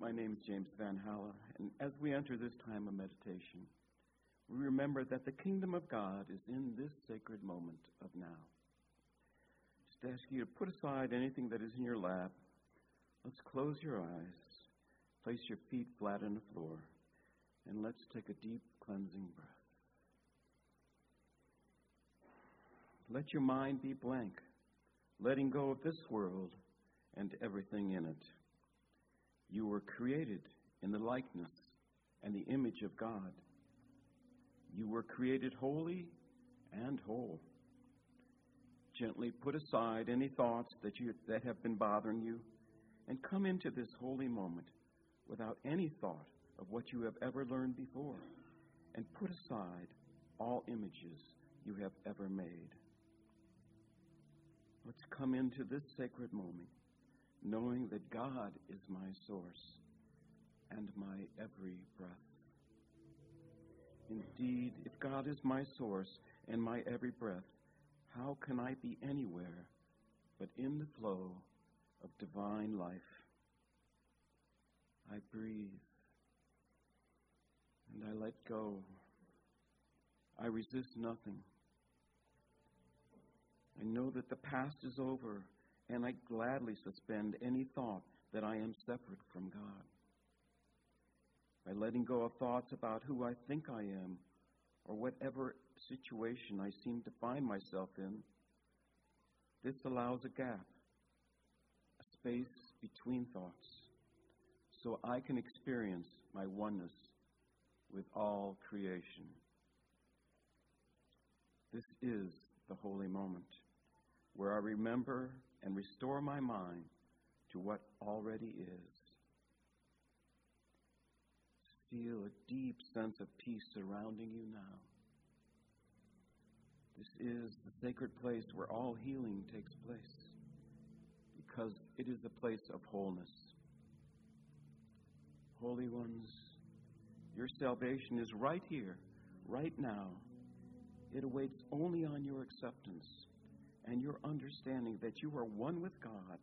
My name is James Van Halla, and as we enter this time of meditation, we remember that the kingdom of God is in this sacred moment of now. Just ask you to put aside anything that is in your lap. Let's close your eyes, place your feet flat on the floor, and let's take a deep cleansing breath. Let your mind be blank, letting go of this world and everything in it. You were created in the likeness and the image of God. You were created holy and whole. Gently put aside any thoughts that, you, that have been bothering you and come into this holy moment without any thought of what you have ever learned before and put aside all images you have ever made. Let's come into this sacred moment knowing that God is my source and my every breath. Indeed, if God is my source and my every breath, how can I be anywhere but in the flow of divine life? I breathe and I let go. I resist nothing. I know that the past is over and I gladly suspend any thought that I am separate from God. By letting go of thoughts about who I think I am or whatever situation I seem to find myself in, this allows a gap, a space between thoughts, so I can experience my oneness with all creation. This is the holy moment where I remember and restore my mind to what already is. Feel a deep sense of peace surrounding you now. This is the sacred place where all healing takes place because it is a place of wholeness. Holy ones, your salvation is right here, right now. It awaits only on your acceptance and your understanding that you are one with God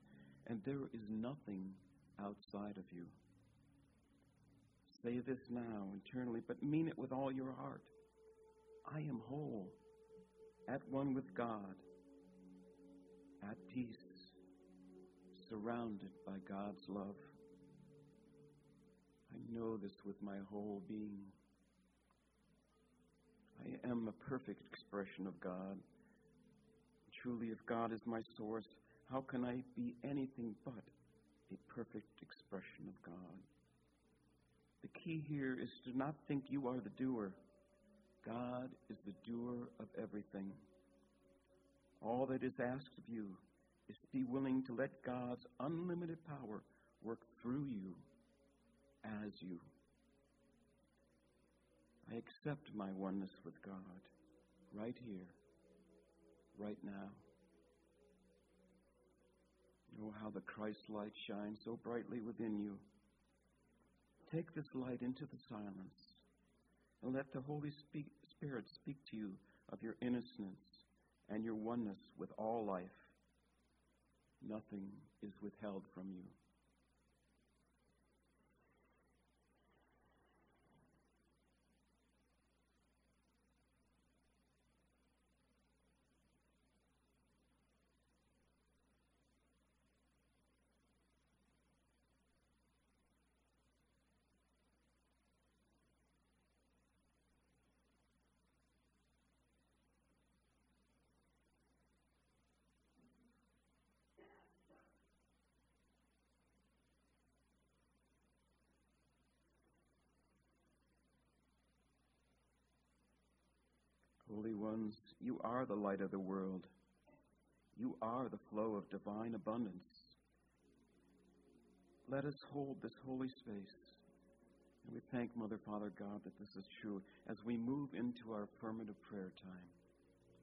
and there is nothing outside of you. Say this now internally, but mean it with all your heart. I am whole, at one with God, at peace, surrounded by God's love. I know this with my whole being. I am a perfect expression of God. Truly, if God is my source, how can I be anything but a perfect expression of God? The key here is to not think you are the doer. God is the doer of everything. All that is asked of you is to be willing to let God's unlimited power work through you as you. I accept my oneness with God right here right now. Oh, how the Christ light shines so brightly within you. Take this light into the silence and let the Holy Spirit speak to you of your innocence and your oneness with all life. Nothing is withheld from you. Holy ones, you are the light of the world. You are the flow of divine abundance. Let us hold this holy space. And we thank Mother, Father, God that this is true as we move into our affirmative prayer time.